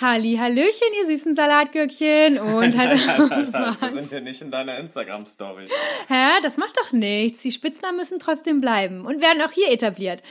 Halli, Hallöchen, ihr süßen Salatgürkchen. Und halt, halt, halt, halt. Wir sind hier nicht in deiner Instagram-Story. Hä, das macht doch nichts. Die Spitznamen müssen trotzdem bleiben und werden auch hier etabliert.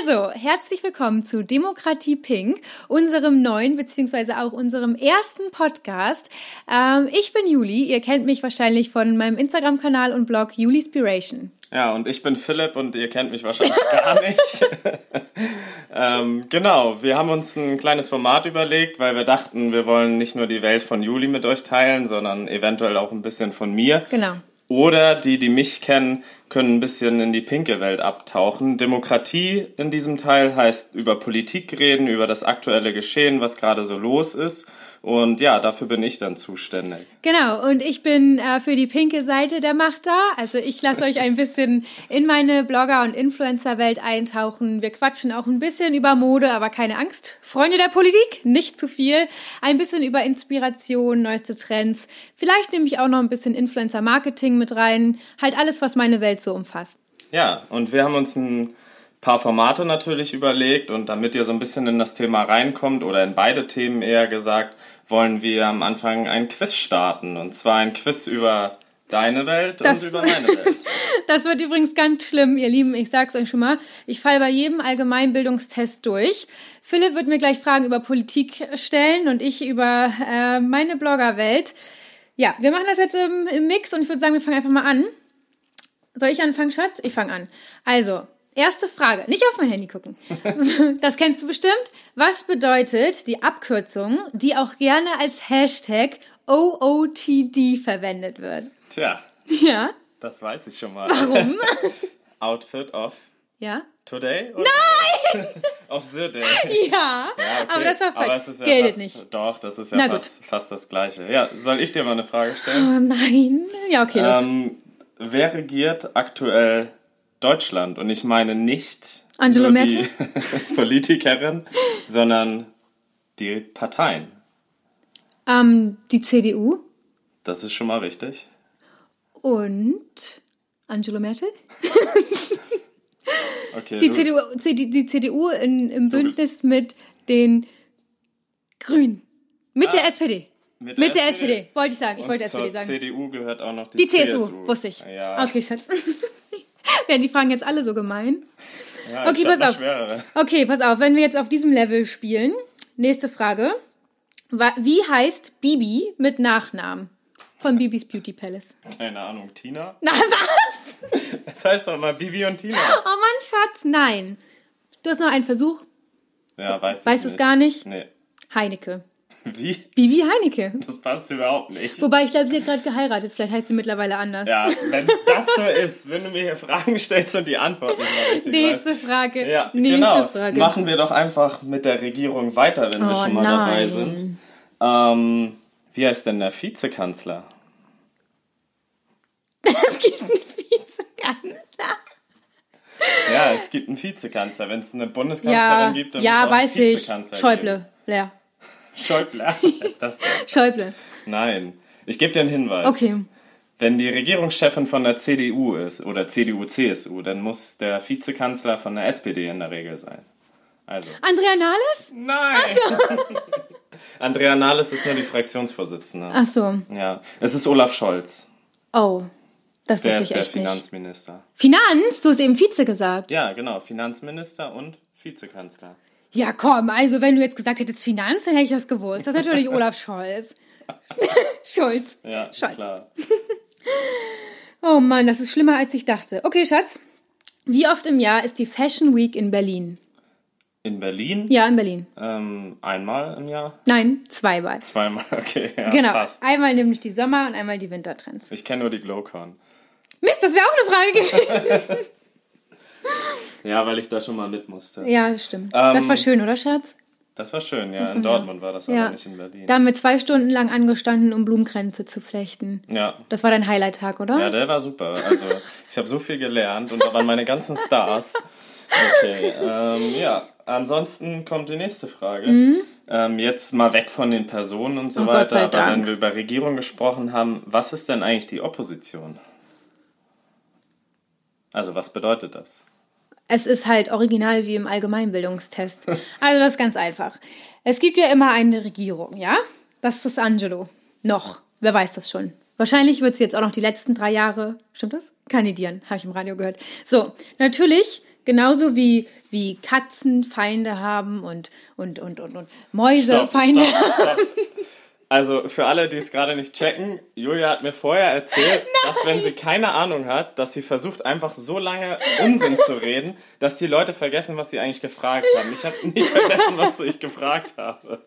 Also, herzlich willkommen zu Demokratie Pink, unserem neuen, beziehungsweise auch unserem ersten Podcast. Ähm, ich bin Juli. Ihr kennt mich wahrscheinlich von meinem Instagram-Kanal und Blog Julispiration. Ja, und ich bin Philipp und ihr kennt mich wahrscheinlich gar nicht. ähm, genau, wir haben uns ein kleines Format überlegt, weil wir dachten, wir wollen nicht nur die Welt von Juli mit euch teilen, sondern eventuell auch ein bisschen von mir. Genau. Oder die, die mich kennen, können ein bisschen in die pinke Welt abtauchen. Demokratie in diesem Teil heißt über Politik reden, über das aktuelle Geschehen, was gerade so los ist. Und ja, dafür bin ich dann zuständig. Genau, und ich bin äh, für die pinke Seite der Macht da. Also ich lasse euch ein bisschen in meine Blogger- und Influencer-Welt eintauchen. Wir quatschen auch ein bisschen über Mode, aber keine Angst. Freunde der Politik, nicht zu viel. Ein bisschen über Inspiration, neueste Trends. Vielleicht nehme ich auch noch ein bisschen Influencer-Marketing mit rein. Halt alles, was meine Welt so umfasst. Ja, und wir haben uns ein paar Formate natürlich überlegt und damit ihr so ein bisschen in das Thema reinkommt oder in beide Themen eher gesagt, wollen wir am Anfang ein Quiz starten. Und zwar ein Quiz über deine Welt Das- und über meine Welt. Das wird übrigens ganz schlimm, ihr Lieben. Ich sag's euch schon mal. Ich falle bei jedem Allgemeinbildungstest durch. Philipp wird mir gleich Fragen über Politik stellen und ich über äh, meine Bloggerwelt. Ja, wir machen das jetzt im, im Mix und ich würde sagen, wir fangen einfach mal an. Soll ich anfangen, Schatz? Ich fange an. Also, erste Frage. Nicht auf mein Handy gucken. Das kennst du bestimmt. Was bedeutet die Abkürzung, die auch gerne als Hashtag OOTD verwendet wird? Tja, Ja. das weiß ich schon mal. Warum? Outfit of Ja. today? Nein! of the day. Ja, Ja, okay. aber das war falsch. Aber es ist ja Geltet fast, nicht. Doch, das ist ja fast, fast das Gleiche. Ja, soll ich dir mal eine Frage stellen? Oh nein. Ja, okay, los. Ähm, wer regiert aktuell Deutschland? Und ich meine nicht Angela nur die? Politikerin, sondern die Parteien. Ähm, die CDU Das ist schon mal richtig. und Angela Merkel. Okay, Die du- CDU, die, die CDU in, im Bündnis mit den Grünen. Mit der SPD. mit Mit der SPD, wollte ich sagen. Ich Und wollte SPD sagen. CDU gehört auch noch die, Die CSU, wusste ich. Ja, Okay, Schatz. Werden die Fragen jetzt alle so gemein? ja Okay, pass auf. Schwerere. Okay, pass auf, wenn wir jetzt auf diesem Level spielen. Nächste Frage. Wie heißt Bibi mit Nachnamen? Von Bibis Beauty Palace. Keine Ahnung, Tina? Na, was? Das heißt doch mal Bibi und Tina. Oh Mann, Schatz, nein. Du hast noch einen Versuch. Ja, weiß Weißt du es gar nicht? Nee. Heinecke. Wie? Bibi Heinecke. Das passt überhaupt nicht. Wobei, ich glaube, sie hat gerade geheiratet. Vielleicht heißt sie mittlerweile anders. Ja, wenn das so ist, wenn du mir hier Fragen stellst und die Antwort nicht mal richtig Nächste weißt. Frage. Ja, Nächste genau. Frage. Machen wir doch einfach mit der Regierung weiter, wenn wir Oh, schon mal dabei nein. sind. Ähm, wie heißt denn der Vizekanzler? Es gibt einen Vizekanzler. Ja, es gibt einen Vizekanzler. Wenn es eine Bundeskanzlerin Ja, gibt, dann ja, muss es auch weiß einen ich. Vizekanzler Schäuble. Blair. geben. Schäuble. Was ist das? Schäuble. Nein. Ich gebe dir einen Hinweis. Okay. Wenn die Regierungschefin von der CDU ist oder CDU-CSU, dann muss der Vizekanzler von der SPD in der Regel sein. Also. Andrea Nahles? Nein! Andrea Nahles ist nur die Fraktionsvorsitzende. Ach so. Ja, es ist Olaf Scholz. Oh. Das Der wusste ist ich der echt nicht. Finanzminister. Finanz? Du hast eben Vize gesagt. Ja, genau, Finanzminister und Vizekanzler. Ja, komm, also wenn du jetzt gesagt hättest Finanz, dann hätte ich das gewusst. Das ist natürlich Olaf Scholz. Schulz. Ja, Scholz. klar. Oh Mann, das ist schlimmer, als ich dachte. Okay, Schatz. Wie oft im Jahr ist die Fashion Week in Berlin? In Berlin Ja, in Berlin. ähm, einmal im Jahr? Nein, zweimal. Zweimal, okay, ja, Genau. fast. Einmal nämlich die Sommer- und einmal die Wintertrends. Ich kenne nur die Glowcon. Mist, das wäre auch eine Frage gewesen. Ja, weil ich da schon mal mit musste. ja, stimmt. das war schön, oder Schatz? Das war schön, ja. In Dortmund war das Ja. aber nicht in Berlin. Da haben wir zwei Stunden lang angestanden, um Blumenkränze zu flechten. Ja. Das war dein Highlight-Tag, oder? Ja, der war super. Also, ich habe so viel gelernt und da waren meine ganzen Stars. Okay, ähm, ja. Ansonsten kommt die nächste Frage. Ähm, jetzt mal weg von den Personen und so Mhm. Oh, weiter. Aber Dank. wenn wir über Regierung gesprochen haben, was ist denn eigentlich die Opposition? Also, was bedeutet das? Es ist halt original wie im Allgemeinbildungstest. Also das ist ganz einfach. Es gibt ja immer eine Regierung, ja? Das ist Angelo. Noch. Wer weiß das schon. Wahrscheinlich wird sie jetzt auch noch die letzten drei Jahre, stimmt das? Kandidieren, habe ich im Radio gehört. So, natürlich, genauso wie, wie Katzen Feinde haben und, und, und, und, und Mäuse Stopp, Feinde stopp, haben. stopp. Also für alle, die es gerade nicht checken, Julia hat mir vorher erzählt, dass wenn sie keine Ahnung hat, dass sie versucht einfach so lange Unsinn zu reden, dass die Leute vergessen, was sie eigentlich gefragt haben. Ich habe nicht vergessen, was ich gefragt habe.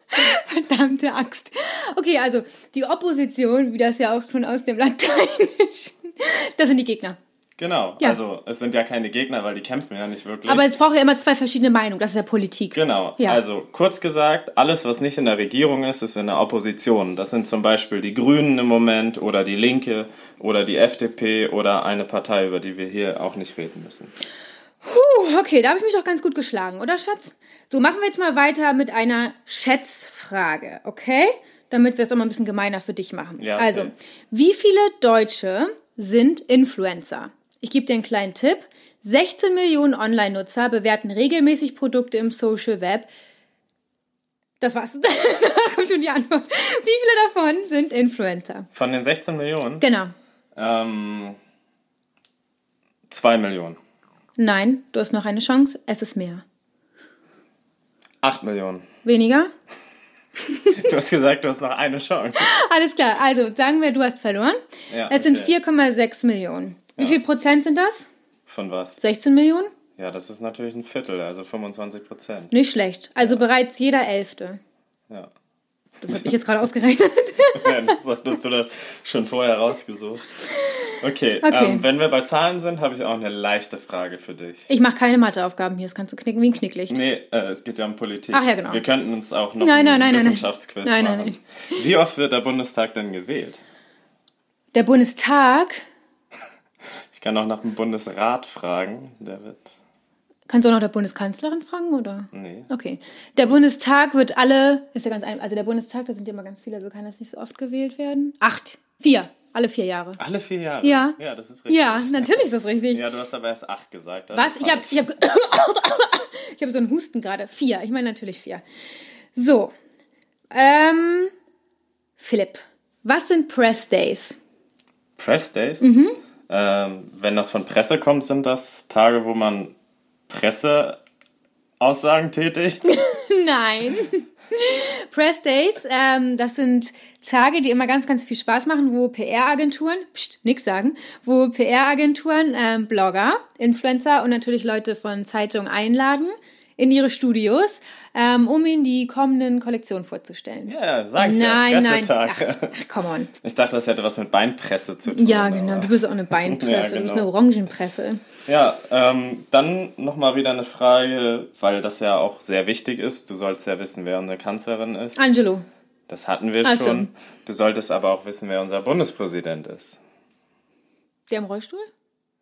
Verdammte Axt. Okay, also die Opposition, wie das ja auch schon aus dem Lateinischen, das sind die Gegner. Genau, Ja. also es sind ja keine Gegner, weil die kämpfen ja nicht wirklich. Aber es braucht ja immer zwei verschiedene Meinungen, das ist ja Politik. Genau, Ja. also kurz gesagt, alles, was nicht in der Regierung ist, ist in der Opposition. Das sind zum Beispiel die Grünen im Moment oder die Linke oder die FDP oder eine Partei, über die wir hier auch nicht reden müssen. Puh, okay, da habe ich mich doch ganz gut geschlagen, oder Schatz? So, machen wir jetzt mal weiter mit einer Schätzfrage, okay? Damit wir es auch mal ein bisschen gemeiner für dich machen. Ja, okay. Also, wie viele Deutsche sind Influencer? Ich gebe dir einen kleinen Tipp. 16 Millionen Online-Nutzer bewerten regelmäßig Produkte im Social Web. Das war's. da kommt schon die Antwort. Wie viele davon sind Influencer? Von den 16 Millionen, Genau. ähm, 2 Millionen. Nein, du hast noch eine Chance. Es ist mehr. 8 Millionen. Weniger? Du hast gesagt, du hast noch eine Chance. Alles klar, also sagen wir, du hast verloren. Ja, es sind okay. 4,6 Millionen. Wie viel Prozent sind das? Von was? 16 Millionen? Ja, das ist natürlich ein Viertel, also 25 Prozent. Nicht schlecht. Also bereits jeder Elfte. Ja. Das habe ich jetzt gerade ausgerechnet. Ja, das hattest du da schon vorher rausgesucht. Okay, Okay. Ähm, wenn wir bei Zahlen sind, habe ich auch eine leichte Frage für dich. Ich mache keine Matheaufgaben hier, das kannst du knicken wie ein Knicklicht. Nee, äh, es geht ja um Politik. Ach ja, genau. Wir könnten uns auch noch Nein, nein, einen nein, nein, nein. Wissenschaftsquiz machen. Wie oft wird der Bundestag denn gewählt? Der Bundestag, Ich kann auch nach dem Bundesrat fragen. Der wird. kannst du auch noch der Bundeskanzlerin fragen, oder? Nee. Okay. Der Bundestag wird alle, ist ja ganz einfach, also der Bundestag, da sind ja immer ganz viele, also kann das nicht so oft gewählt werden. Acht. Vier. Alle vier Jahre. Alle vier Jahre? Ja. Ja, das ist richtig. Ja, natürlich ist das richtig. Ja, du hast aber erst acht gesagt. Was? Ich habe ich hab, ich hab so einen Husten gerade. Vier. Ich meine natürlich vier. So. Ähm, Philipp, was sind Press Days? Press Days? Mhm. Ähm, wenn das von Presse kommt, sind das Tage, wo man Presseaussagen tätigt? Nein. Press Days, ähm, das sind Tage, die immer ganz, ganz viel Spaß machen, wo PR-Agenturen, nix sagen, wo PR-Agenturen, ähm, Blogger, Influencer und natürlich Leute von Zeitungen einladen in ihre Studios, ähm, um ihnen die kommenden Kollektionen vorzustellen. Ja, sag ich nein, ja. nein. Ach, Pressetag. ach, come on. Ich dachte, das hätte was mit Beinpresse zu tun. Ja, aber- genau. Du bist auch eine Beinpresse. Ja, Du bist genau. eine Orangenpresse. Ja, ähm, dann nochmal wieder eine Frage, weil das ja auch sehr wichtig ist. Du sollst ja wissen, wer unsere Kanzlerin ist. Angelo. Das hatten wir Ach so. schon. Du solltest aber auch wissen, wer unser Bundespräsident ist. Der im Rollstuhl?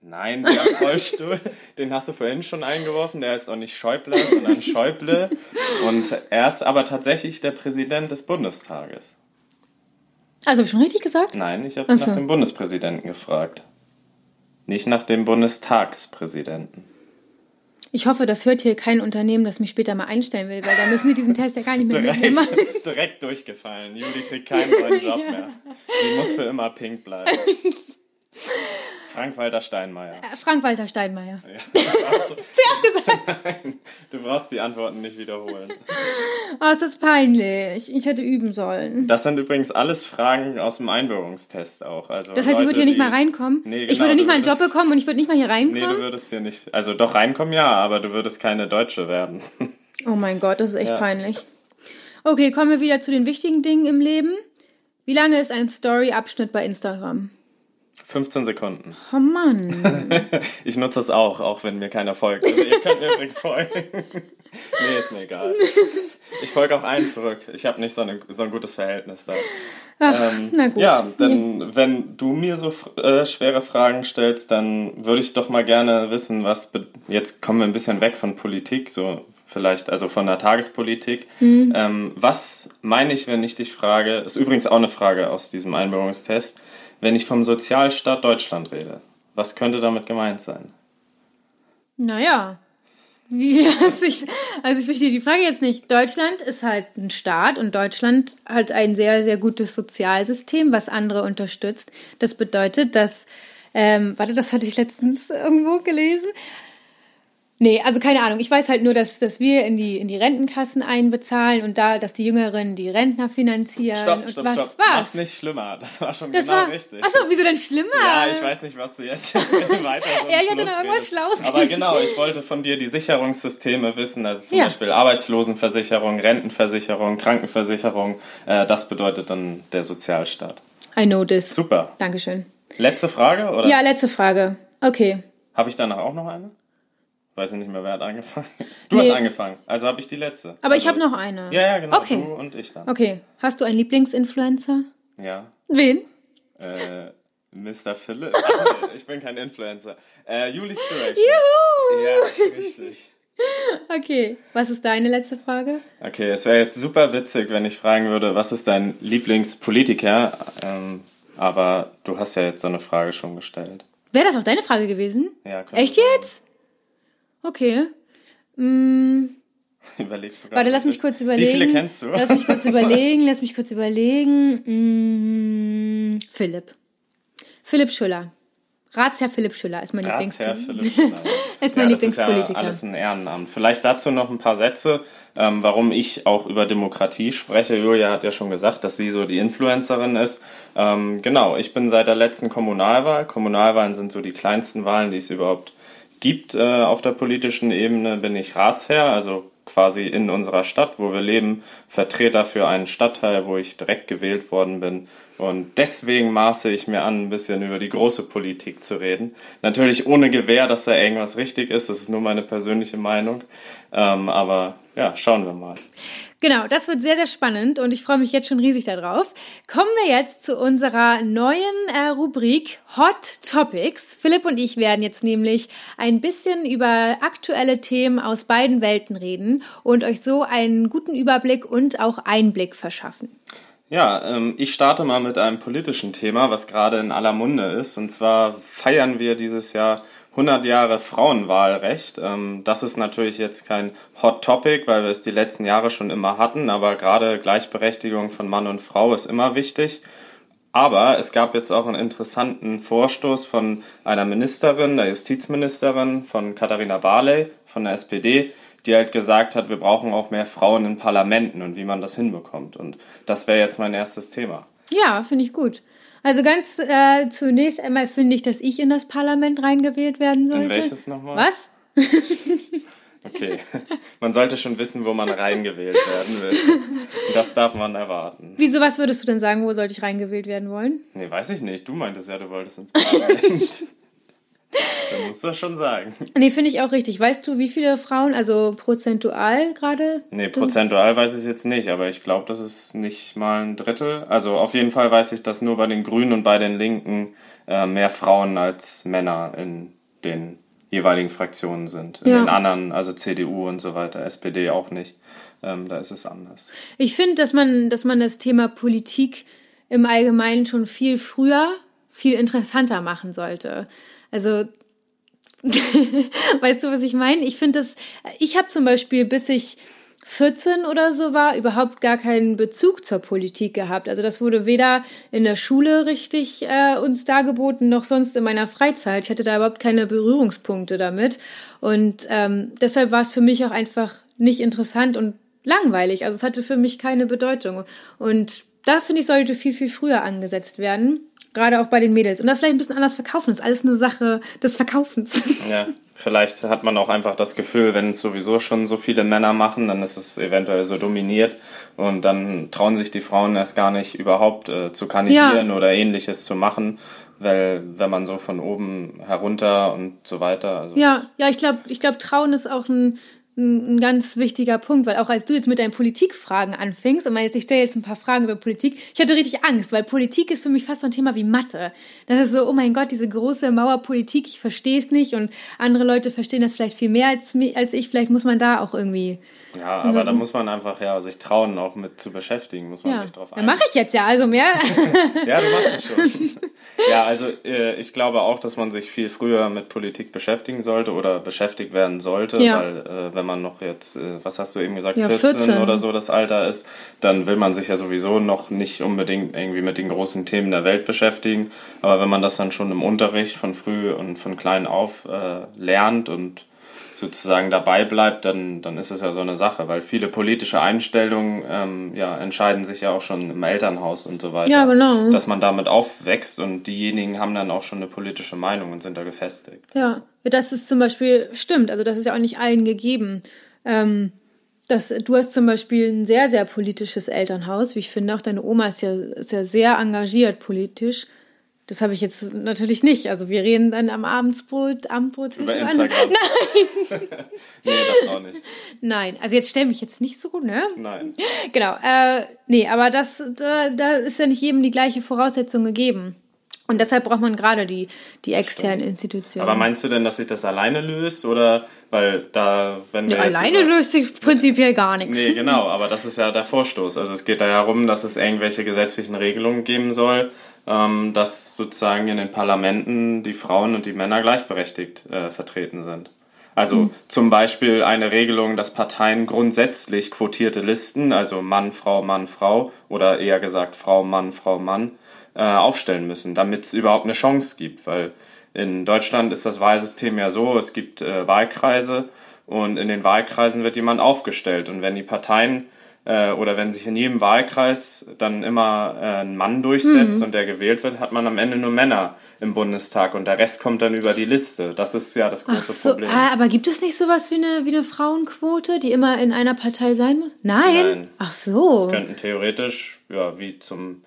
Nein, der Rollstuhl, den hast du vorhin schon eingeworfen. Der ist auch nicht Schäuble, sondern Schäuble. Und er ist aber tatsächlich der Präsident des Bundestages. Also, habe ich schon richtig gesagt? Nein, ich habe Ach so. nach dem Bundespräsidenten gefragt. Nicht nach dem Bundestagspräsidenten. Ich hoffe, das hört hier kein Unternehmen, das mich später mal einstellen will, weil da müssen sie diesen Test ja gar nicht mehr mir machen. Direkt, direkt durchgefallen. Juli kriegt keinen neuen Job mehr. Die muss für immer pink bleiben. Frank-Walter Steinmeier. Äh, Frank-Walter Steinmeier. Ja. Zuerst gesagt. Nein, du brauchst die Antworten nicht wiederholen. Oh, ist das peinlich. Ich hätte üben sollen. Das sind übrigens alles Fragen aus dem Einbürgerungstest auch. Also Das heißt, ich Leute, würde hier nicht mal reinkommen. Nee, ich genau, würde nicht du mal einen Job bekommen und ich würde nicht mal hier Nee, reinkommen. du würdest hier nicht. Also doch reinkommen, ja, aber du würdest keine Deutsche werden. oh mein Gott, das ist echt Ja. peinlich. Okay, kommen wir wieder zu den wichtigen Dingen im Leben. Wie lange ist ein Story-Abschnitt bei Instagram? 15 Sekunden. Oh Mann. Ich nutze das auch, auch wenn mir keiner folgt. Also ihr könnt mir übrigens folgen. nee, ist mir egal. Ich folge auch allen zurück. Ich habe nicht so, eine, so ein gutes Verhältnis da. Ach, Ähm, na gut. Ja, dann, wenn du mir so äh, schwere Fragen stellst, dann würde ich doch mal gerne wissen, was. Jetzt kommen wir ein bisschen weg von Politik, so vielleicht, also von der Tagespolitik. Mhm. Ähm, was meine ich, wenn ich dich frage? Ist übrigens auch eine Frage aus diesem Einbürgerungstest. Wenn ich vom Sozialstaat Deutschland rede, was könnte damit gemeint sein? Naja, Wie, also ich, also ich verstehe die Frage jetzt nicht. Deutschland ist halt ein Staat und Deutschland hat ein sehr, sehr gutes Sozialsystem, was andere unterstützt. Das bedeutet, dass, ähm, warte, das hatte ich letztens irgendwo gelesen. Nee, also keine Ahnung. Ich weiß halt nur, dass, dass wir in die, in die Rentenkassen einbezahlen und da, dass die Jüngeren die Rentner finanzieren. Stopp, stopp, was stopp. war's? Mach's nicht schlimmer. Das war schon Das genau war, richtig. Achso, wieso denn schlimmer? Ja, ich weiß nicht, was du jetzt weiter Ja, ich hatte noch irgendwas. Schlaues Aber genau, ich wollte von dir die Sicherungssysteme wissen, also zum Ja. Beispiel Arbeitslosenversicherung, Rentenversicherung, Krankenversicherung. Äh, das bedeutet dann der Sozialstaat. I know this. Super. Dankeschön. Letzte Frage, oder? Ja, letzte Frage. Okay. Habe ich danach auch noch eine? Weiß ich nicht mehr, wer hat angefangen. Du Nee. hast angefangen, also habe ich die letzte. Aber ich also, habe noch eine. Ja, ja, genau. Okay. Du und ich dann. Okay. Hast du einen Lieblingsinfluencer? Ja. Wen? Äh, Mr. Philipp. Ich bin kein Influencer. Äh, Juli Spiration. Juhu! Ja, richtig. Okay. Was ist deine letzte Frage? Okay, es wäre jetzt super witzig, wenn ich fragen würde, was ist dein Lieblingspolitiker? Ähm, aber du hast ja jetzt so eine Frage schon gestellt. Wäre das auch deine Frage gewesen? Ja, Echt sein. jetzt? Okay. Mm, Überlegst du gerade warte, lass mich kurz überlegen. Wie viele kennst du? Lass mich kurz überlegen, lass mich kurz überlegen. Mm, Philipp. Philipp Schüller. Ratsherr Philipp Schüller ist mein Ratsherr Lieblingspolitiker. Philipp Schüller. Ist mein ja, das ist ja Lieblingspolitiker. alles ein Ehrenamt. Vielleicht dazu noch ein paar Sätze, ähm, warum ich auch über Demokratie spreche. Julia hat ja schon gesagt, dass sie so die Influencerin ist. Ähm, genau, ich bin seit der letzten Kommunalwahl. Kommunalwahlen sind so die kleinsten Wahlen, die es überhaupt gibt äh, auf der politischen Ebene, bin ich Ratsherr, also quasi in unserer Stadt, wo wir leben, Vertreter für einen Stadtteil, wo ich direkt gewählt worden bin. Und deswegen maße ich mir an, ein bisschen über die große Politik zu reden. Natürlich ohne Gewähr, dass da irgendwas richtig ist. Das ist nur meine persönliche Meinung. Ähm, aber ja, schauen wir mal. Genau, das wird sehr, sehr spannend und ich freue mich jetzt schon riesig darauf. Kommen wir jetzt zu unserer neuen äh, Rubrik Hot Topics. Philipp und ich werden jetzt nämlich ein bisschen über aktuelle Themen aus beiden Welten reden und euch so einen guten Überblick und auch Einblick verschaffen. Ja, ähm, ich starte mal mit einem politischen Thema, was gerade in aller Munde ist. Und zwar feiern wir dieses Jahr 100 Jahre Frauenwahlrecht. Ähm, das ist natürlich jetzt kein Hot Topic, weil wir es die letzten Jahre schon immer hatten, aber gerade Gleichberechtigung von Mann und Frau ist immer wichtig. Aber es gab jetzt auch einen interessanten Vorstoß von einer Ministerin, der Justizministerin, von Katharina Barley von der SPD, die halt gesagt hat, wir brauchen auch mehr Frauen in Parlamenten und wie man das hinbekommt. Und das wäre jetzt mein erstes Thema. Ja, finde ich gut. Also ganz äh, zunächst einmal finde ich, dass ich in das Parlament reingewählt werden sollte. In welches nochmal? Was? Okay. Man sollte schon wissen, wo man reingewählt werden will. Das darf man erwarten. Wieso, was würdest du denn sagen, wo sollte ich reingewählt werden wollen? Nee, weiß ich nicht. Du meintest ja, du wolltest ins Parlament. Dann musst du das schon sagen. Nee, finde ich auch richtig. Weißt du, wie viele Frauen, also prozentual gerade? Nee, prozentual weiß ich es jetzt nicht, aber ich glaube, das ist nicht mal ein Drittel. Also auf jeden Fall weiß ich, dass nur bei den Grünen und bei den Linken äh, mehr Frauen als Männer in den jeweiligen Fraktionen sind. In Ja. den anderen, also CDU und so weiter, SPD auch nicht. Ähm, da ist es anders. Ich finde, dass man, dass man das Thema Politik im Allgemeinen schon viel früher, viel interessanter machen sollte. Also, weißt du, was ich meine? Ich finde das, ich habe zum Beispiel, bis ich 14 oder so war, überhaupt gar keinen Bezug zur Politik gehabt. Also das wurde weder in der Schule richtig äh, uns dargeboten, noch sonst in meiner Freizeit. Ich hatte da überhaupt keine Berührungspunkte damit. Und ähm, deshalb war es für mich auch einfach nicht interessant und langweilig. Also es hatte für mich keine Bedeutung. Und da finde ich, sollte viel, viel früher angesetzt werden. Gerade auch bei den Mädels. Und das vielleicht ein bisschen anders verkaufen. Das ist alles eine Sache des Verkaufens. Ja, vielleicht hat man auch einfach das Gefühl, wenn es sowieso schon so viele Männer machen, dann ist es eventuell so dominiert und dann trauen sich die Frauen erst gar nicht überhaupt äh, zu kandidieren oder ähnliches zu machen, weil wenn man so von oben herunter und so weiter, also Ja, ja, ich glaube, ich glaub, Trauen ist auch ein, ein, ganz wichtiger Punkt, weil auch als du jetzt mit deinen Politikfragen anfingst, und mal jetzt, ich stelle jetzt ein paar Fragen über Politik, ich hatte richtig Angst, weil Politik ist für mich fast so ein Thema wie Mathe. Das ist so, oh mein Gott, diese große Mauer Politik, ich verstehe es nicht und andere Leute verstehen das vielleicht viel mehr als, als ich. Vielleicht muss man da auch irgendwie Ja, aber da muss man einfach ja sich trauen, auch mit zu beschäftigen, muss man ja. sich drauf Ja, mache ich jetzt ja, also mehr. Ja, du machst es schon. ja, also äh, ich glaube auch, dass man sich viel früher mit Politik beschäftigen sollte oder beschäftigt werden sollte, Ja. weil äh, wenn man noch jetzt, äh, was hast du eben gesagt, Ja, 14, 14. oder so das Alter ist, dann will man sich ja sowieso noch nicht unbedingt irgendwie mit den großen Themen der Welt beschäftigen. Aber wenn man das dann schon im Unterricht von früh und von klein auf lernt und sozusagen dabei bleibt, dann, dann ist es ja so eine Sache, weil viele politische Einstellungen ähm, ja, entscheiden sich ja auch schon im Elternhaus und so weiter. Ja, genau. Dass man damit aufwächst und diejenigen haben dann auch schon eine politische Meinung und sind da gefestigt. Ja, das ist zum Beispiel stimmt. Also das ist ja auch nicht allen gegeben. Ähm, das, du hast zum Beispiel ein sehr, sehr politisches Elternhaus, wie ich finde. Auch deine Oma ist ja, ist ja sehr engagiert politisch. Das habe ich jetzt natürlich nicht. Also wir reden dann am Abendsbrot, Abendbrot. Über Instagram. Nein, Nee, das auch nicht. nein. Also jetzt stell mich jetzt nicht so, ne? Nein. Genau. Äh, nee, aber das, da, da ist ja nicht jedem die gleiche Voraussetzung gegeben. Und deshalb braucht man gerade die, die externen Institutionen. Aber meinst du denn, dass sich das alleine löst? Oder weil da, wenn wir Ja, alleine über- löst sich prinzipiell gar nichts. Nee, genau, aber das ist ja der Vorstoß. Also es geht da ja darum, dass es irgendwelche gesetzlichen Regelungen geben soll, dass sozusagen in den Parlamenten die Frauen und die Männer gleichberechtigt äh, vertreten sind. Also zum Beispiel eine Regelung, dass Parteien grundsätzlich quotierte Listen, also Mann, Frau, Mann, Frau oder eher gesagt Frau, Mann, Frau, Mann, äh, aufstellen müssen, damit es überhaupt eine Chance gibt. Weil in Deutschland ist das Wahlsystem ja so, es gibt äh, Wahlkreise und in den Wahlkreisen wird jemand aufgestellt. Und wenn die Parteien äh, oder wenn sich in jedem Wahlkreis dann immer äh, ein Mann durchsetzt und der gewählt wird, hat man am Ende nur Männer im Bundestag und der Rest kommt dann über die Liste. Das ist ja das große So, Problem. ah, aber gibt es nicht sowas wie eine, wie eine Frauenquote, die immer in einer Partei sein muss? Nein. Nein. Ach so. könnten theoretisch, ja, wie zum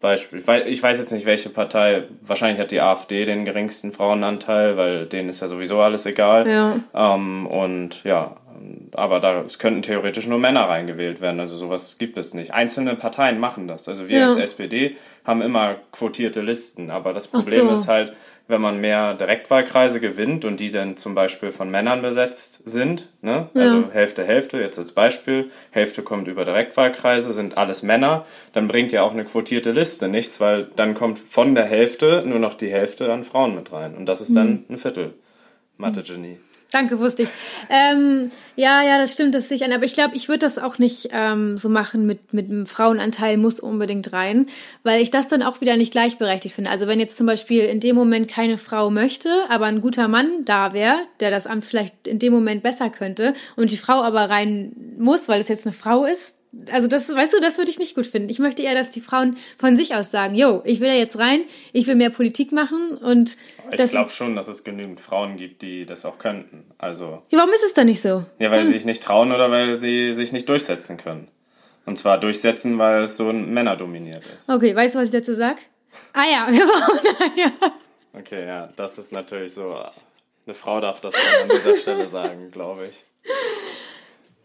Beispiel, ich weiß, ich weiß jetzt nicht, welche Partei, wahrscheinlich hat die AfD den geringsten Frauenanteil, weil denen ist ja sowieso alles egal. Ja. Ähm, und ja, aber da es könnten theoretisch nur Männer reingewählt werden, also sowas gibt es nicht. Einzelne Parteien machen das. Also wir Ja. als SPD haben immer quotierte Listen, aber das Problem so. ist halt, wenn man mehr Direktwahlkreise gewinnt und die dann zum Beispiel von Männern besetzt sind, ne? also Hälfte, Hälfte, jetzt als Beispiel, Hälfte kommt über Direktwahlkreise, sind alles Männer, dann bringt ja auch eine quotierte Liste nichts, weil dann kommt von der Hälfte nur noch die Hälfte an Frauen mit rein und das ist dann ein Viertel. Mathe-Genie. Danke, wusste ich. Ähm, ja, ja, das stimmt, das sehe ich an. Aber ich glaube, ich würde das auch nicht ähm, so machen mit, mit einem Frauenanteil muss unbedingt rein, weil ich das dann auch wieder nicht gleichberechtigt finde. Also wenn jetzt zum Beispiel in dem Moment keine Frau möchte, aber ein guter Mann da wäre, der das Amt vielleicht in dem Moment besser könnte und die Frau aber rein muss, weil es jetzt eine Frau ist, also das, weißt du, das würde ich nicht gut finden. Ich möchte eher, dass die Frauen von sich aus sagen, yo, ich will da jetzt rein, ich will mehr Politik machen und Ich glaube schon, dass es genügend Frauen gibt, die das auch könnten. Also, ja, warum ist es dann nicht so? ja, weil sie sich nicht trauen oder weil sie sich nicht durchsetzen können. Und zwar durchsetzen, weil es so männerdominiert ist. Okay, weißt du, was ich dazu sag? Ah ja, wir brauchen ja. Okay, ja, das ist natürlich so. Eine Frau darf das an dieser Stelle sagen, glaube ich.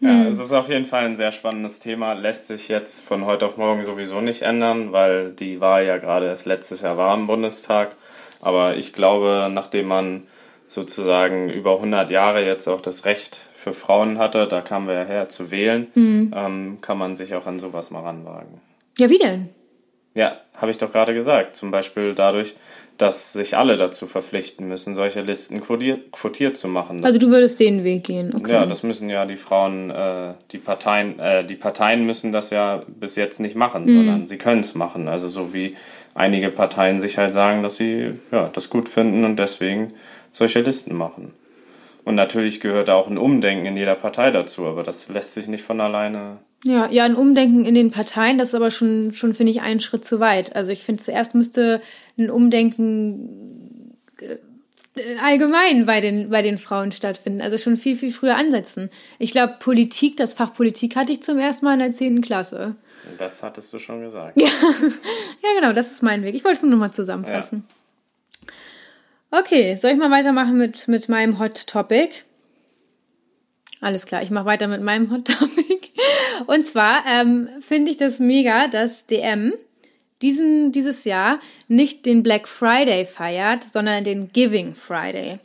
Ja, es ist auf jeden Fall ein sehr spannendes Thema. Lässt sich jetzt von heute auf morgen sowieso nicht ändern, weil die Wahl ja gerade erst letztes Jahr war im Bundestag. Aber ich glaube, nachdem man sozusagen über 100 Jahre jetzt auch das Recht für Frauen hatte, da kamen wir ja her zu wählen, ähm, kann man sich auch an sowas mal ranwagen. Ja, wie denn? Ja, habe ich doch gerade gesagt. Zum Beispiel dadurch, dass sich alle dazu verpflichten müssen, solche Listen quotiert, quotiert zu machen. Das, Also du würdest den Weg gehen, okay. ja, das müssen ja die Frauen, äh, die Parteien, äh, die Parteien müssen das ja bis jetzt nicht machen, sondern sie können es machen. Also so wie einige Parteien sich halt sagen, dass sie ja, das gut finden und deswegen solche Listen machen. Und natürlich gehört da auch ein Umdenken in jeder Partei dazu, aber das lässt sich nicht von alleine Ja, ja, ein Umdenken in den Parteien, das ist aber schon, schon finde ich, einen Schritt zu weit. Also ich finde, zuerst müsste ein Umdenken äh, allgemein bei den, bei den Frauen stattfinden. Also schon viel, viel früher ansetzen. Ich glaube, Politik, das Fach Politik hatte ich zum ersten Mal in der 10. Klasse. Das hattest du schon gesagt. Ja, genau, das ist mein Weg. Ich wollte es nur noch mal zusammenfassen. Okay, soll ich mal weitermachen mit, mit meinem Hot Topic? Alles klar, ich mache weiter mit meinem Hot Topic. Und zwar ähm, finde ich das mega, dass DM diesen, dieses Jahr nicht den Black Friday feiert, sondern den Giving Friday.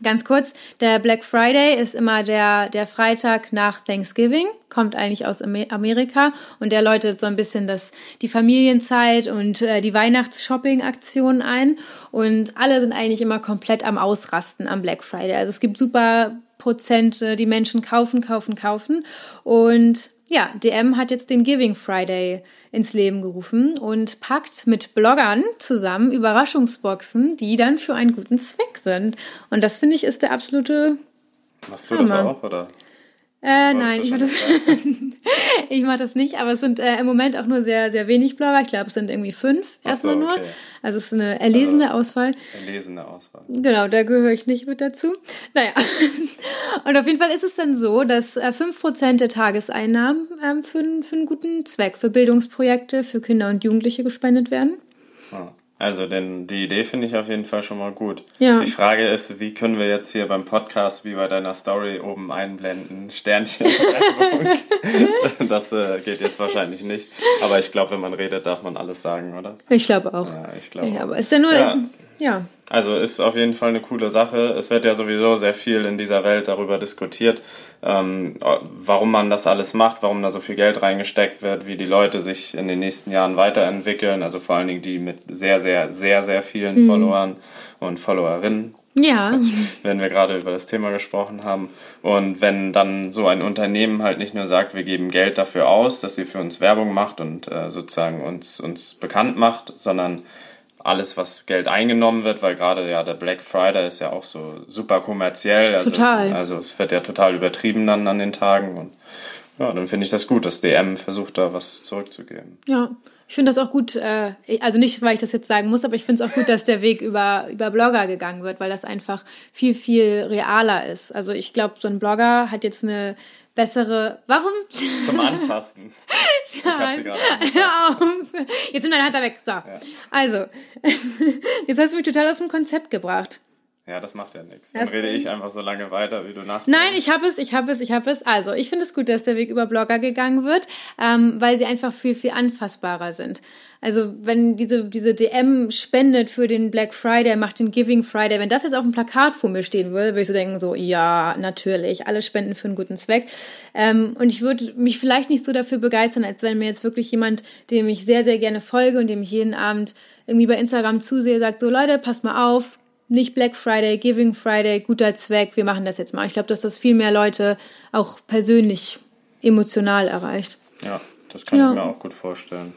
Ganz kurz, der Black Friday ist immer der, der Freitag nach Thanksgiving, kommt eigentlich aus Amerika und der läutet so ein bisschen das, die Familienzeit und äh, die Weihnachts-Shopping-Aktion ein und alle sind eigentlich immer komplett am Ausrasten am Black Friday. Also es gibt super Prozente, die Menschen kaufen, kaufen, kaufen und ja, DM hat jetzt den Giving Friday ins Leben gerufen und packt mit Bloggern zusammen Überraschungsboxen, die dann für einen guten Zweck sind. Und das finde ich ist der absolute. Machst du Hammer. das auch, oder? Äh, nein, ich mache das, ich mach das nicht, aber es sind äh, im Moment auch nur sehr, sehr wenig Blogger. Ich glaube, es sind irgendwie fünf erstmal so, okay. nur. Also es ist eine erlesene also, Auswahl. Erlesene Auswahl. Genau, da gehöre ich nicht mit dazu. Naja. Und auf jeden Fall ist es dann so, dass äh, fünf Prozent der Tageseinnahmen ähm, für, für einen guten Zweck, für Bildungsprojekte, für Kinder und Jugendliche gespendet werden. Ah. Also denn die Idee finde ich auf jeden Fall schon mal gut. Ja. Die Frage ist, wie können wir jetzt hier beim Podcast wie bei deiner Story oben einblenden? Sternchen. das äh, geht jetzt wahrscheinlich nicht. Aber ich glaube, wenn man redet, darf man alles sagen, oder? Ich glaube auch. Ja, ich glaube. Ja, aber ist ja nur. Ja. Ist, ja. Also ist auf jeden Fall eine coole Sache. Es wird ja sowieso sehr viel in dieser Welt darüber diskutiert, ähm, warum man das alles macht, warum da so viel Geld reingesteckt wird, wie die Leute sich in den nächsten Jahren weiterentwickeln. Also vor allen Dingen die mit sehr, sehr, sehr, sehr vielen mhm. Followern und Followerinnen. Ja. Wenn wir gerade über das Thema gesprochen haben. Und wenn dann so ein Unternehmen halt nicht nur sagt, wir geben Geld dafür aus, dass sie für uns Werbung macht und äh, sozusagen uns, uns bekannt macht, sondern alles, was Geld eingenommen wird, weil gerade ja der Black Friday ist ja auch so super kommerziell. Also, total. Also es wird ja total übertrieben dann an den Tagen und ja, dann finde ich das gut, dass DM versucht da was zurückzugeben. Ja, ich finde das auch gut, äh, also nicht, weil ich das jetzt sagen muss, aber ich finde es auch gut, dass der Weg über, über Blogger gegangen wird, weil das einfach viel, viel realer ist. Also ich glaube, so ein Blogger hat jetzt eine bessere. Warum? Zum Anfassen. ich habe sie gerade Jetzt sind meine Hand da weg. So. Ja. Also, jetzt hast du mich total aus dem Konzept gebracht. Ja, das macht ja nichts. Dann rede ich einfach so lange weiter, wie du nachdenkst. Nein, ich habe es, ich habe es, ich habe es. Also, ich finde es gut, dass der Weg über Blogger gegangen wird, ähm, weil sie einfach viel, viel anfassbarer sind. Also, wenn diese, diese DM spendet für den Black Friday, macht den Giving Friday, wenn das jetzt auf dem Plakat vor mir stehen würde, würde ich so denken, so, ja, natürlich, alle spenden für einen guten Zweck. Ähm, und ich würde mich vielleicht nicht so dafür begeistern, als wenn mir jetzt wirklich jemand, dem ich sehr, sehr gerne folge und dem ich jeden Abend irgendwie bei Instagram zusehe, sagt, so Leute, passt mal auf, nicht Black Friday, Giving Friday, guter Zweck, wir machen das jetzt mal. Ich glaube, dass das viel mehr Leute auch persönlich emotional erreicht. Ja, das kann ja. ich mir auch gut vorstellen.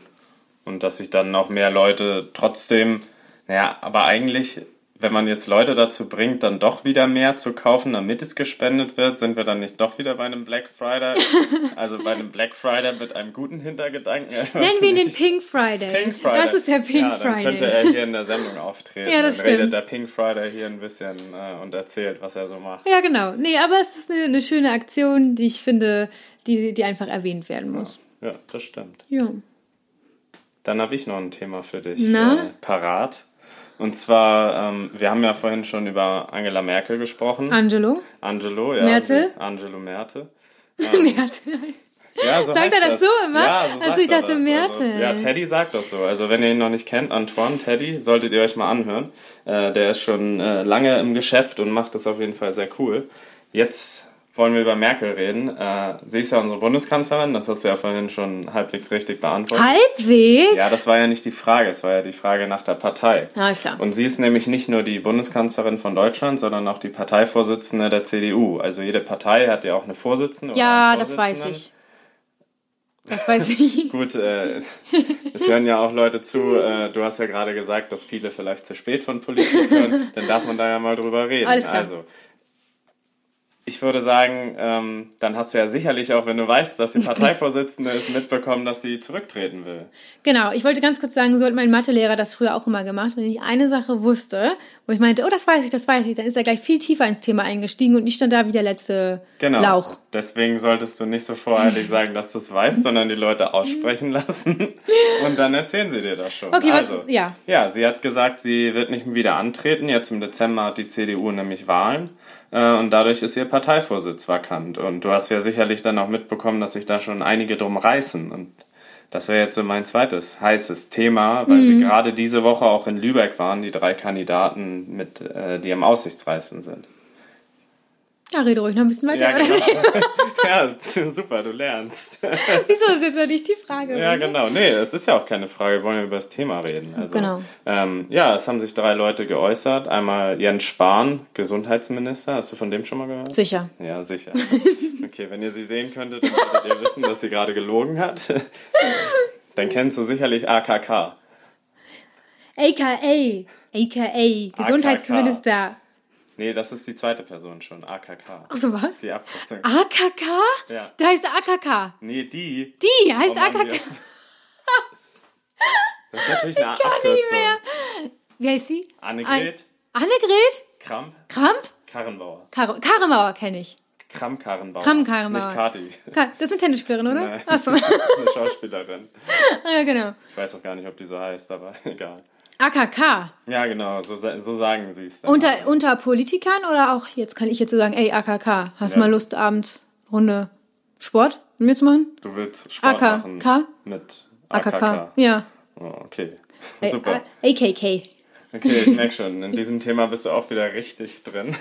Und dass sich dann noch mehr Leute trotzdem, naja, aber eigentlich wenn man jetzt Leute dazu bringt, dann doch wieder mehr zu kaufen, damit es gespendet wird, sind wir dann nicht doch wieder bei einem Black Friday? also bei einem Black Friday mit einem guten Hintergedanken. Nennen wir ihn den Pink Friday. Pink Friday. Das ist der Pink ja, dann Friday. könnte er hier in der Sendung auftreten. Ja, das dann stimmt. redet der Pink Friday hier ein bisschen äh, und erzählt, was er so macht. Ja, genau. Nee, aber es ist eine, eine schöne Aktion, die ich finde, die, die einfach erwähnt werden muss. Ja, ja das stimmt. Ja. Dann habe ich noch ein Thema für dich Na? Äh, parat. Und zwar, ähm, wir haben ja vorhin schon über Angela Merkel gesprochen. Angelo. Angelo, ja. Merkel. Angelo Merte. Ähm, Merkel. Ja, so sagt er das, das, so immer? Ja, so also ich dachte das. Merkel. Also, ja, Teddy sagt das so. Also wenn ihr ihn noch nicht kennt, Antoine Teddy, solltet ihr euch mal anhören. Äh, der ist schon äh, lange im Geschäft und macht das auf jeden Fall sehr cool. Jetzt wollen wir über Merkel reden. Äh, sie ist ja unsere Bundeskanzlerin, das hast du ja vorhin schon halbwegs richtig beantwortet. Halbwegs? Ja, das war ja nicht die Frage, es war ja die Frage nach der Partei. Alles klar. Und sie ist nämlich nicht nur die Bundeskanzlerin von Deutschland, sondern auch die Parteivorsitzende der CDU. Also jede Partei hat ja auch eine Vorsitzende. Ja, das weiß ich. Das weiß ich. Gut, äh, es hören ja auch Leute zu. Äh, du hast ja gerade gesagt, dass viele vielleicht zu spät von Politik hören. Dann darf man da ja mal drüber reden. Alles klar. Also, ich würde sagen, ähm, dann hast du ja sicherlich auch, wenn du weißt, dass die Parteivorsitzende ist, mitbekommen, dass sie zurücktreten will. Genau, ich wollte ganz kurz sagen, so hat mein Mathelehrer das früher auch immer gemacht. Wenn ich eine Sache wusste, wo ich meinte, oh, das weiß ich, das weiß ich, dann ist er gleich viel tiefer ins Thema eingestiegen und ich stand da wie der letzte genau. Lauch. Deswegen solltest du nicht so voreilig sagen, dass du es weißt, sondern die Leute aussprechen lassen und dann erzählen sie dir das schon. Okay, also, was, ja. Ja, sie hat gesagt, sie wird nicht wieder antreten. Jetzt im Dezember hat die CDU nämlich Wahlen. Äh, und dadurch ist ihr Parteivorsitz vakant. Und du hast ja sicherlich dann auch mitbekommen, dass sich da schon einige drum reißen. Und das wäre jetzt so mein zweites heißes Thema, weil mhm. sie gerade diese Woche auch in Lübeck waren, die drei Kandidaten, mit, äh, die am aussichtsreichsten sind. Ja, rede ruhig noch ein bisschen weiter. Ja, genau. Ja, super, du lernst. Wieso ist jetzt noch nicht die Frage? Ja, genau. Nee, es ist ja auch keine Frage. Wir wollen ja über das Thema reden. Also, Genau. Ähm, ja, es haben sich drei Leute geäußert. Einmal Jens Spahn, Gesundheitsminister. Hast du von dem schon mal gehört? Sicher. Ja, sicher. Okay, wenn ihr sie sehen könntet, dann würdet ihr wissen, dass sie gerade gelogen hat. Dann kennst du sicherlich AKK. AKA. AKA. Gesundheitsminister. Nee, das ist die zweite Person schon. AKK. Ach so, Das ist was? die Abkürzung. AKK? Ja. Der heißt AKK. Nee, die. Die heißt Mann, AKK. Das ist natürlich eine Kann Abkürzung. nicht mehr. Wie heißt sie? Annegret An Annegret? Kramp Kramp? Karrenbauer. Kar Karrenbauer kenne ich. Kramp Karrenbauer. Kramp Karrenbauer. Nicht Kati. Ka- Das ist eine Tennisspielerin, oder? Nein. Achso. eine Schauspielerin. ja, genau. Ich weiß auch gar nicht, ob die so heißt, aber egal. AKK. Ja, genau, so, so sagen sie es. dann. Unter, unter Politikern oder auch, jetzt kann ich jetzt so sagen, ey, AKK, hast Ja. mal Lust, abends Runde Sport mit mir zu machen? Du willst Sport AK. machen mit AKK. AKK. Ja. Oh, okay. Ey, Super. AKK. Okay, ich merke schon, in diesem Thema bist du auch wieder richtig drin.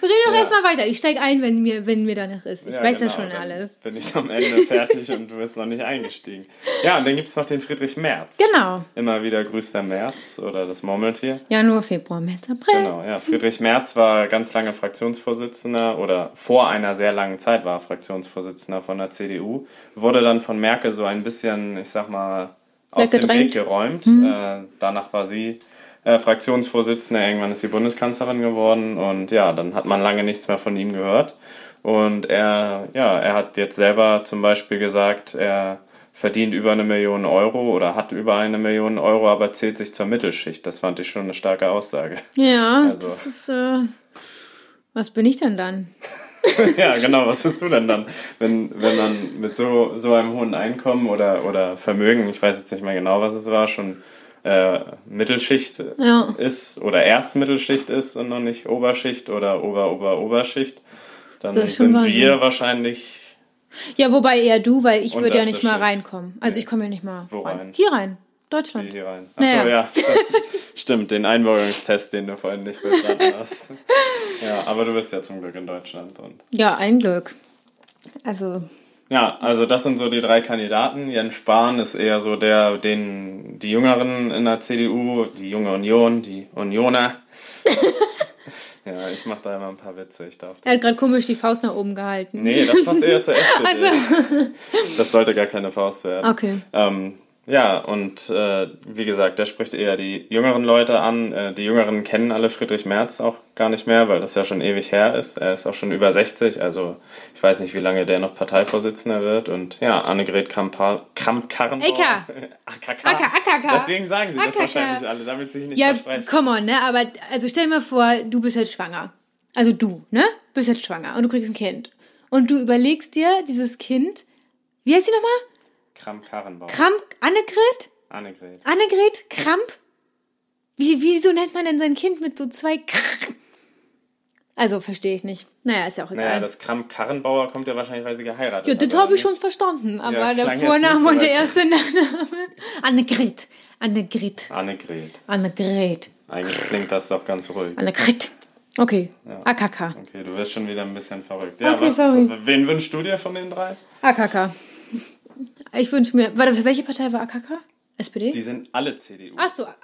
Wir reden doch Ja. erstmal weiter. Ich steige ein, wenn mir, wenn mir danach ist. Ich weiß ja genau, schon dann alles. Bin ich am Ende fertig und du bist noch nicht eingestiegen. Ja, und dann gibt es noch den Friedrich Merz. Genau. Immer wieder grüßt der Merz oder das Murmeltier. Januar, Februar, März, April. Genau, ja. Friedrich Merz war ganz lange Fraktionsvorsitzender oder vor einer sehr langen Zeit war er Fraktionsvorsitzender von der CDU. Wurde dann von Merkel so ein bisschen, ich sag mal, aus dem. Weg geräumt. Äh, danach war sie äh, Fraktionsvorsitzende, irgendwann ist sie Bundeskanzlerin geworden und ja, dann hat man lange nichts mehr von ihm gehört. Und er, ja, er hat jetzt selber zum Beispiel gesagt, er verdient über eine Million Euro oder hat über eine Million Euro, aber zählt sich zur Mittelschicht. Das fand ich schon eine starke Aussage. Ja, Also. das ist, äh, was bin ich denn dann? ja, genau. Was bist du denn dann, wenn, wenn man mit so, so einem hohen Einkommen oder, oder Vermögen, ich weiß jetzt nicht mehr genau, was es war, schon äh, Mittelschicht Ja. ist oder erst Mittelschicht ist und noch nicht Oberschicht oder Ober, Ober, Oberschicht, dann sind Wahnsinn. wir wahrscheinlich Ja, wobei eher du, weil ich würde ja nicht mal Schicht. reinkommen. Also Nee. ich komme ja nicht mal Wo rein? Hier rein. Deutschland. hier rein. Achso, Naja. ja. Stimmt, den Einbürgerungstest, den du vorhin nicht bestanden hast. Ja, aber du bist ja zum Glück in Deutschland und Ja, ein Glück. Also, Ja, also das sind so die drei Kandidaten. Jens Spahn ist eher so der, den die Jüngeren in der CDU, die junge Union, die Unioner. ja, ich mache da immer ein paar Witze. Ich darf. er hat gerade komisch die Faust nach oben gehalten. Nee, das passt eher zur SPD. Das sollte gar keine Faust werden. Okay. Ähm, ja, und äh, wie gesagt, der spricht eher die jüngeren Leute an. Äh, die Jüngeren kennen alle Friedrich Merz auch gar nicht mehr, weil das ja schon ewig her ist. Er ist auch schon über 60, also ich weiß nicht, wie lange der noch Parteivorsitzender wird. Und ja, Annegret Kramp- Kramp-Karrenbauer. AKK. AKK. Deswegen sagen sie das wahrscheinlich alle, damit sie sich nicht Ja, versprechen. come on, ne? Aber also stell dir mal vor, du bist jetzt schwanger. Also du, ne? Bist jetzt schwanger und du kriegst ein Kind. Und du überlegst dir, dieses Kind, wie heißt sie nochmal? Kramp-Karrenbauer. Kramp, Annegret? Annegret. Annegret Kramp? Wie, wieso nennt man denn sein Kind mit so zwei Kr Also, verstehe ich nicht. Naja, ist ja auch egal. Naja, das Kramp-Karrenbauer kommt ja wahrscheinlich, weil sie geheiratet ja, das habe ich schon verstanden. Aber Ja, der Vorname so und der erste Nachname. Annegret. Annegret. Annegret. Annegret. Eigentlich klingt das doch ganz ruhig. Annegret. Okay. AKK. Okay, du wirst schon wieder ein bisschen verrückt. Ja, Okay, was, sorry. wen wünschst du dir von den drei? AKK. Ich wünsche mir. Warte, für welche Partei war AKK? SPD? Die sind alle CDU. Ach so. Ah,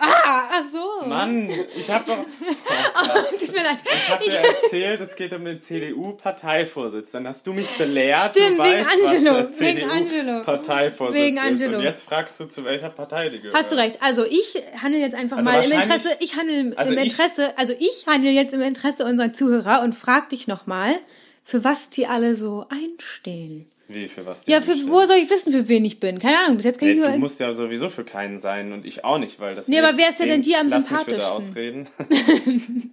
ach so. Mann, ich habe doch. Leid. Ich habe dir erzählt, es geht um den CDU-Parteivorsitz. Dann hast du mich belehrt. Stimmt, du wegen weißt, Angelo, was der wegen Angelo. CDU-Parteivorsitz Wegen ist. Angelo. Und jetzt fragst du, zu welcher Partei die gehört. Hast du recht. Also ich handle jetzt einfach Also mal im Interesse, ich handle Also im ich- Interesse, also ich handle jetzt im Interesse unserer Zuhörer und frag dich nochmal, für was die alle so einstehen. Wie, für was Ja, für, anstehen? wo soll ich wissen, für wen ich bin? Keine Ahnung, bis jetzt kann Nee, ich du nur... musst ja sowieso für keinen sein und ich auch nicht, weil das. Nee, aber wer ist denn den- dir am Lass mich bitte sympathischsten? ausreden.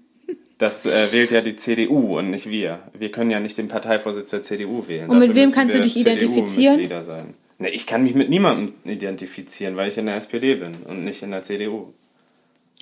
Das äh, wählt ja die CDU und nicht wir. Wir können ja nicht den Parteivorsitz der CDU wählen. Und mit Dafür wem müssen kannst du dich identifizieren? Sein. Nee, ich kann mich mit niemandem identifizieren, weil ich in der SPD bin und nicht in der CDU.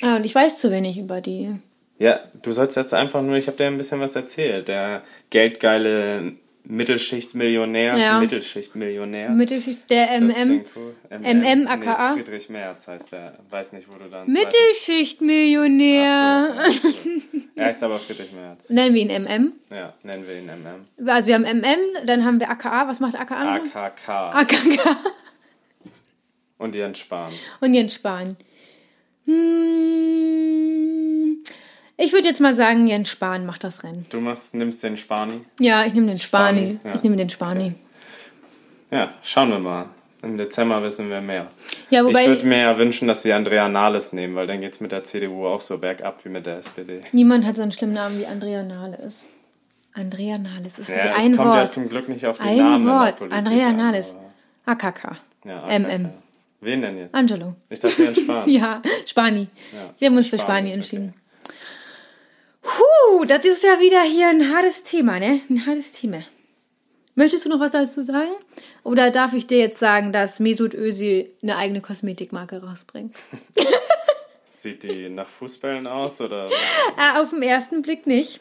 Ah, und ich weiß zu wenig über die. Ja, du sollst jetzt einfach nur, ich habe dir ein bisschen was erzählt. Der geldgeile Mittelschichtmillionär. Ja. Mittelschichtmillionär. Mittelschicht, der MM. cool. MM, aka. Nee, Friedrich Merz heißt der. Weiß nicht, wo du dann. Mittelschichtmillionär. Ach so, okay. Er heißt aber Friedrich Merz. Nennen wir ihn MM. Ja, nennen wir ihn MM. Also wir haben MM, dann haben wir AKA. Was macht AKA? AKK. AKK. Und Jens Spahn. Und Jens Spahn. Hm, ich würde jetzt mal sagen, Jens Spahn macht das Rennen. Du machst, nimmst den Spani. Ja, ich nehme den Spani. Spani, ja. Ich nehme den Spani. Ja, schauen wir mal. Im Dezember wissen wir mehr. Ja, ich würde mir ja wünschen, dass sie Andrea Nahles nehmen, weil dann geht es mit der CDU auch so bergab wie mit der SPD. niemand hat so einen schlimmen Namen wie Andrea Nahles. Andrea Nahles ist Ja, wie es ein kommt Wort. ja zum Glück nicht auf die ein Namen Wort. Politik Andrea an, Nahles. AKK. Ja, MM. AKK. Wen denn jetzt? Angelo. Ich dachte, Jens Spahn. Ja, Spani. Ja, Wir haben uns für Spani, Spani entschieden. Puh, das ist ja wieder hier ein hartes Thema, ne? Ein hartes Thema. Möchtest du noch was dazu sagen? Oder darf ich dir jetzt sagen, dass Mesut Özil eine eigene Kosmetikmarke rausbringt? Sieht die nach Fußballen aus oder? Äh, auf den ersten Blick nicht.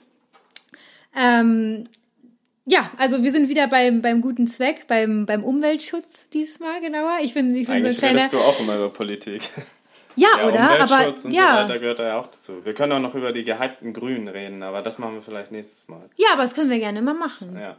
Ähm, ja, also wir sind wieder beim, beim guten Zweck, beim, beim Umweltschutz diesmal genauer. Ich bin, ich bin so ein Eigentlich kleiner. redest du auch immer über Politik. Ja, Ja, oder? Aber Umweltschutz und so ja. weiter gehört da ja auch dazu. Wir können auch noch über die gehypten Grünen reden, aber das machen wir vielleicht nächstes Mal. ja, aber das können wir gerne mal machen. Ja.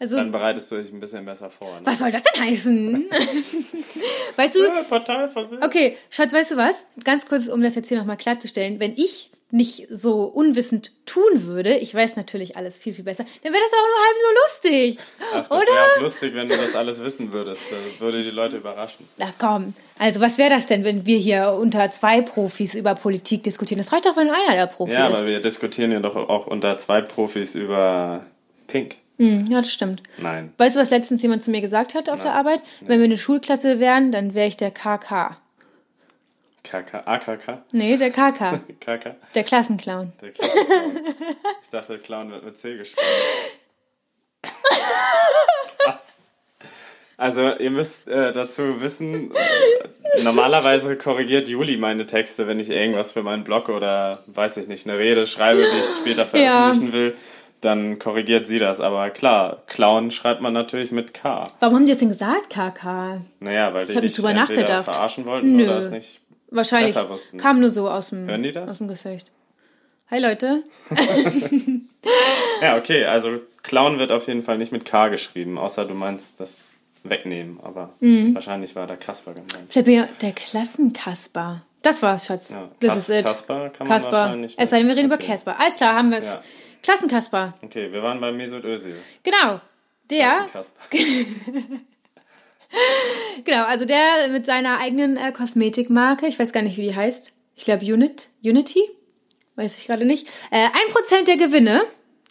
Also, Dann bereitest du dich ein bisschen besser vor. Ne? was soll das denn heißen? weißt du, Parteivorsitz. okay, Schatz, weißt du was? Ganz kurz, um das jetzt hier nochmal klarzustellen. Wenn ich nicht so unwissend tun würde, ich weiß natürlich alles viel, viel besser, dann wäre das auch nur halb so lustig. Ach, das wäre auch lustig, wenn du das alles wissen würdest. Das würde die Leute überraschen. Ach komm, also was wäre das denn, wenn wir hier unter zwei Profis über Politik diskutieren? Das reicht doch, wenn einer der Profi Ja, ist. aber wir diskutieren ja doch auch unter zwei Profis über Pink. Hm, ja, das stimmt. Nein. Weißt du, was letztens jemand zu mir gesagt hat auf der Arbeit? Wenn wir eine Schulklasse wären, dann wäre ich der KK. KK, AKK? Nee, der KK. KK? der Klassenclown. Der Clown. Ich dachte, Clown wird mit C geschrieben. Was? Also, ihr müsst äh, dazu wissen, äh, normalerweise korrigiert Juli meine Texte, wenn ich irgendwas für meinen Blog oder, weiß ich nicht, eine Rede schreibe, die ich später veröffentlichen will, dann korrigiert sie das. Aber klar, Clown schreibt man natürlich mit K. Warum haben die das denn gesagt, KK? Naja, weil die nicht dich drüber nachgedacht. verarschen wollten Nö. oder es nicht. Wahrscheinlich. Kam nur so aus dem, Hören die das? aus dem Gefecht. Hi Leute. Ja, okay, also Clown wird auf jeden Fall nicht mit K geschrieben, außer du meinst das wegnehmen, aber Mhm. wahrscheinlich war da Kasper gemeint. Vielleicht der Klassenkasper. Das war's, Schatz. Ja, das Kas- ist it. Kasper kann man Kasper. wahrscheinlich Es sei denn, wir reden mit- über okay. Kasper. Alles klar, haben wir es. Ja. Klassenkasper. Okay, wir waren bei Mesut Özil. Genau. Der, Das ist Kasper. genau, also der mit seiner eigenen äh, Kosmetikmarke, ich weiß gar nicht, wie die heißt. Ich glaube Unit, Unity, weiß ich gerade nicht. Äh, ein Prozent der Gewinne,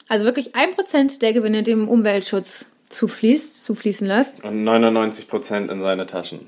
also wirklich ein Prozent der Gewinne dem Umweltschutz zufließt, zufließen lässt. Und 99% in seine Taschen.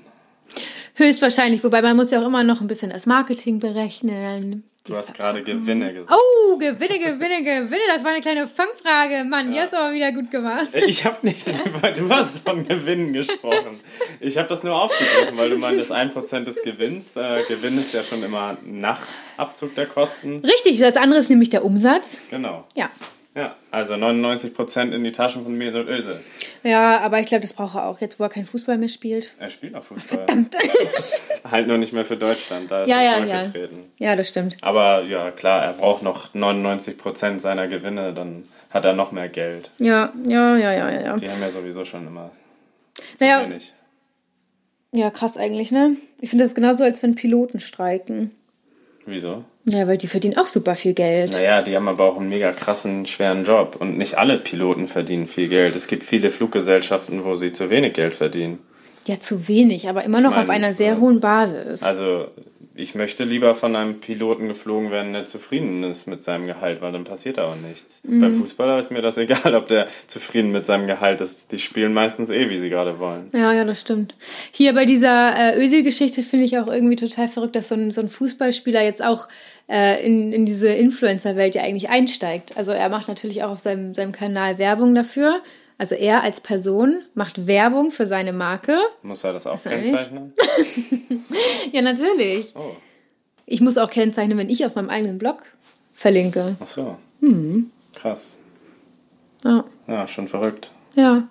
Höchstwahrscheinlich, wobei man muss ja auch immer noch ein bisschen das Marketing berechnen. Du hast gerade Gewinne gesagt. Oh, Gewinne, Gewinne, Gewinne. Das war eine kleine Fangfrage. Mann, die hast du aber wieder gut gemacht. Ich habe nicht, du hast von Gewinnen gesprochen. Ich habe das nur aufgegriffen, weil du meinst, 1% des Gewinns. Äh, Gewinn ist ja schon immer nach Abzug der Kosten. Richtig, das andere ist nämlich der Umsatz. Genau. Ja. Ja, also 99% in die Taschen von Mesut Özil. Ja, aber ich glaube, das braucht er auch jetzt, wo er keinen Fußball mehr spielt. Er spielt noch Fußball. halt nur nicht mehr für Deutschland, da ist Ja, er ja, ja. zurückgetreten. Ja, das stimmt. Aber ja, klar, er braucht noch 99% seiner Gewinne, dann hat er noch mehr Geld. Ja, ja, ja, ja, ja. Die haben ja sowieso schon immer zu Naja, wenig. ja, krass eigentlich, ne? Ich finde das genauso, als wenn Piloten streiken. Wieso? Ja, weil die verdienen auch super viel Geld. Naja, die haben aber auch einen mega krassen, schweren Job. Und nicht alle Piloten verdienen viel Geld. Es gibt viele Fluggesellschaften, wo sie zu wenig Geld verdienen. Ja, zu wenig, aber immer noch meine, auf einer sehr hohen Basis. Also, ich möchte lieber von einem Piloten geflogen werden, der zufrieden ist mit seinem Gehalt, weil dann passiert da auch nichts. Mhm. Beim Fußballer ist mir das egal, ob der zufrieden mit seinem Gehalt ist. Die spielen meistens eh, wie sie gerade wollen. Ja, ja, das stimmt. Hier bei dieser äh, Özil-Geschichte finde ich auch irgendwie total verrückt, dass so ein, so ein Fußballspieler jetzt auch äh, in, in diese Influencer-Welt ja eigentlich einsteigt. Also er macht natürlich auch auf seinem, seinem Kanal Werbung dafür. Also er als Person macht Werbung für seine Marke. Muss er das auch kennzeichnen? Ja, natürlich. Oh, Ich muss auch kennzeichnen, wenn ich auf meinem eigenen Blog verlinke. ach so. Mhm. Krass. Ja. Ja, schon verrückt. Ja.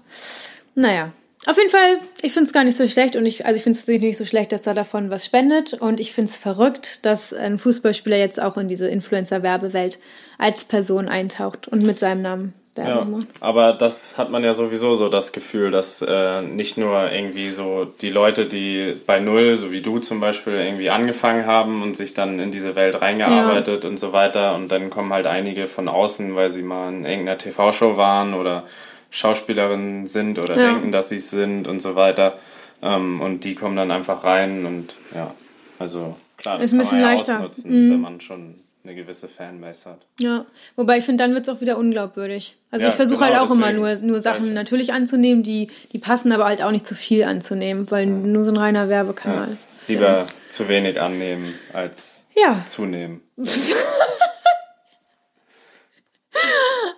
Naja. Auf jeden Fall, ich finde es gar nicht so schlecht und ich, also ich finde es nicht so schlecht, dass er davon was spendet und ich finde es verrückt, dass ein Fußballspieler jetzt auch in diese Influencer-Werbewelt als Person eintaucht und mit seinem Namen Ja, macht. aber das hat man ja sowieso so das Gefühl, dass äh, nicht nur irgendwie so die Leute, die bei Null, so wie du zum Beispiel, irgendwie angefangen haben und sich dann in diese Welt reingearbeitet und so weiter und dann kommen halt einige von außen, weil sie mal in irgendeiner TV-Show waren oder Schauspielerinnen sind oder Ja. denken, dass sie es sind und so weiter ähm, und die kommen dann einfach rein und ja, also klar, das Ist ein kann man bisschen ja leichter. Mhm. ausnutzen, wenn man schon eine gewisse Fanbase hat. Ja, wobei ich finde, dann wird es auch wieder unglaubwürdig. Also Ja, ich versuche genau, halt auch immer nur, nur Sachen ich. natürlich anzunehmen, die, die passen, aber halt auch nicht zu viel anzunehmen, weil nur so ein reiner Werbekanal. ist Lieber zu wenig annehmen als Ja, zunehmen.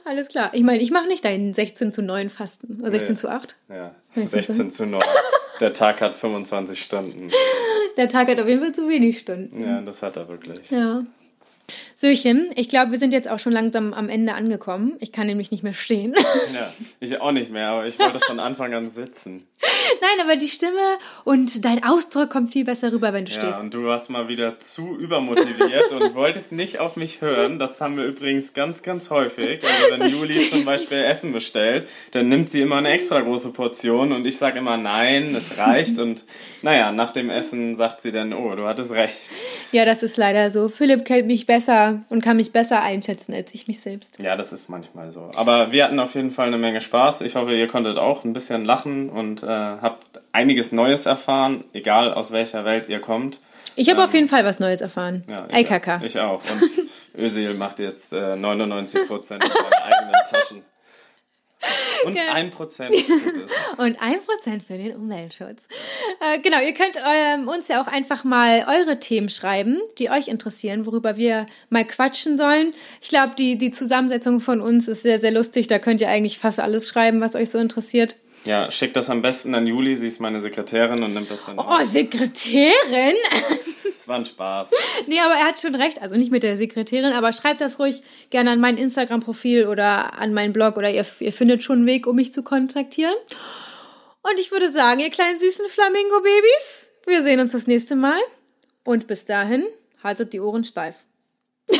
alles klar. Ich meine, ich mache nicht deinen 16 zu 9 Fasten. Oder 16 Nee. zu 8. Ja, 16 16 zu 9. Der Tag hat 25 Stunden. Der Tag hat auf jeden Fall zu wenig Stunden. Ja, das hat er wirklich. Ja. Söchen, ich glaube, wir sind jetzt auch schon langsam am Ende angekommen. Ich kann nämlich nicht mehr stehen. Ja, ich auch nicht mehr, aber ich wollte von Anfang an sitzen. Nein, aber die Stimme und dein Ausdruck kommt viel besser rüber, wenn du Ja, stehst. und du warst mal wieder zu übermotiviert und wolltest nicht auf mich hören. Das haben wir übrigens ganz, ganz häufig. Also wenn Das Juli stimmt. zum Beispiel Essen bestellt, dann nimmt sie immer eine extra große Portion und ich sage immer nein, es reicht. Und naja, nach dem Essen sagt sie dann, oh, du hattest recht. Ja, das ist leider so. Philipp kennt mich besser und kann mich besser einschätzen als ich mich selbst. Ja, das ist manchmal so. Aber wir hatten auf jeden Fall eine Menge Spaß. Ich hoffe, ihr konntet auch ein bisschen lachen und äh, habt einiges Neues erfahren, egal aus welcher Welt ihr kommt. Ich habe auf jeden Fall was Neues erfahren. Ähm, Ja, ich, IKK. Ich auch. Und Özil macht jetzt äh, 99 Prozent in seinen eigenen Taschen. Und ein Prozent. Und ein Prozent für den Umweltschutz. Äh, genau, ihr könnt ähm, uns ja auch einfach mal eure Themen schreiben, die euch interessieren, worüber wir mal quatschen sollen. Ich glaube, die, die Zusammensetzung von uns ist sehr, sehr lustig. Da könnt ihr eigentlich fast alles schreiben, was euch so interessiert. Ja, schickt das am besten an Juli. Sie ist meine Sekretärin und nimmt das dann. Oh, Sekretärin! Es war ein Spaß. Nee, aber er hat schon recht. Also nicht mit der Sekretärin, aber schreibt das ruhig gerne an mein Instagram-Profil oder an meinen Blog oder ihr, ihr findet schon einen Weg, um mich zu kontaktieren. Und ich würde sagen, ihr kleinen süßen Flamingo-Babys, wir sehen uns das nächste Mal. Und bis dahin, haltet die Ohren steif.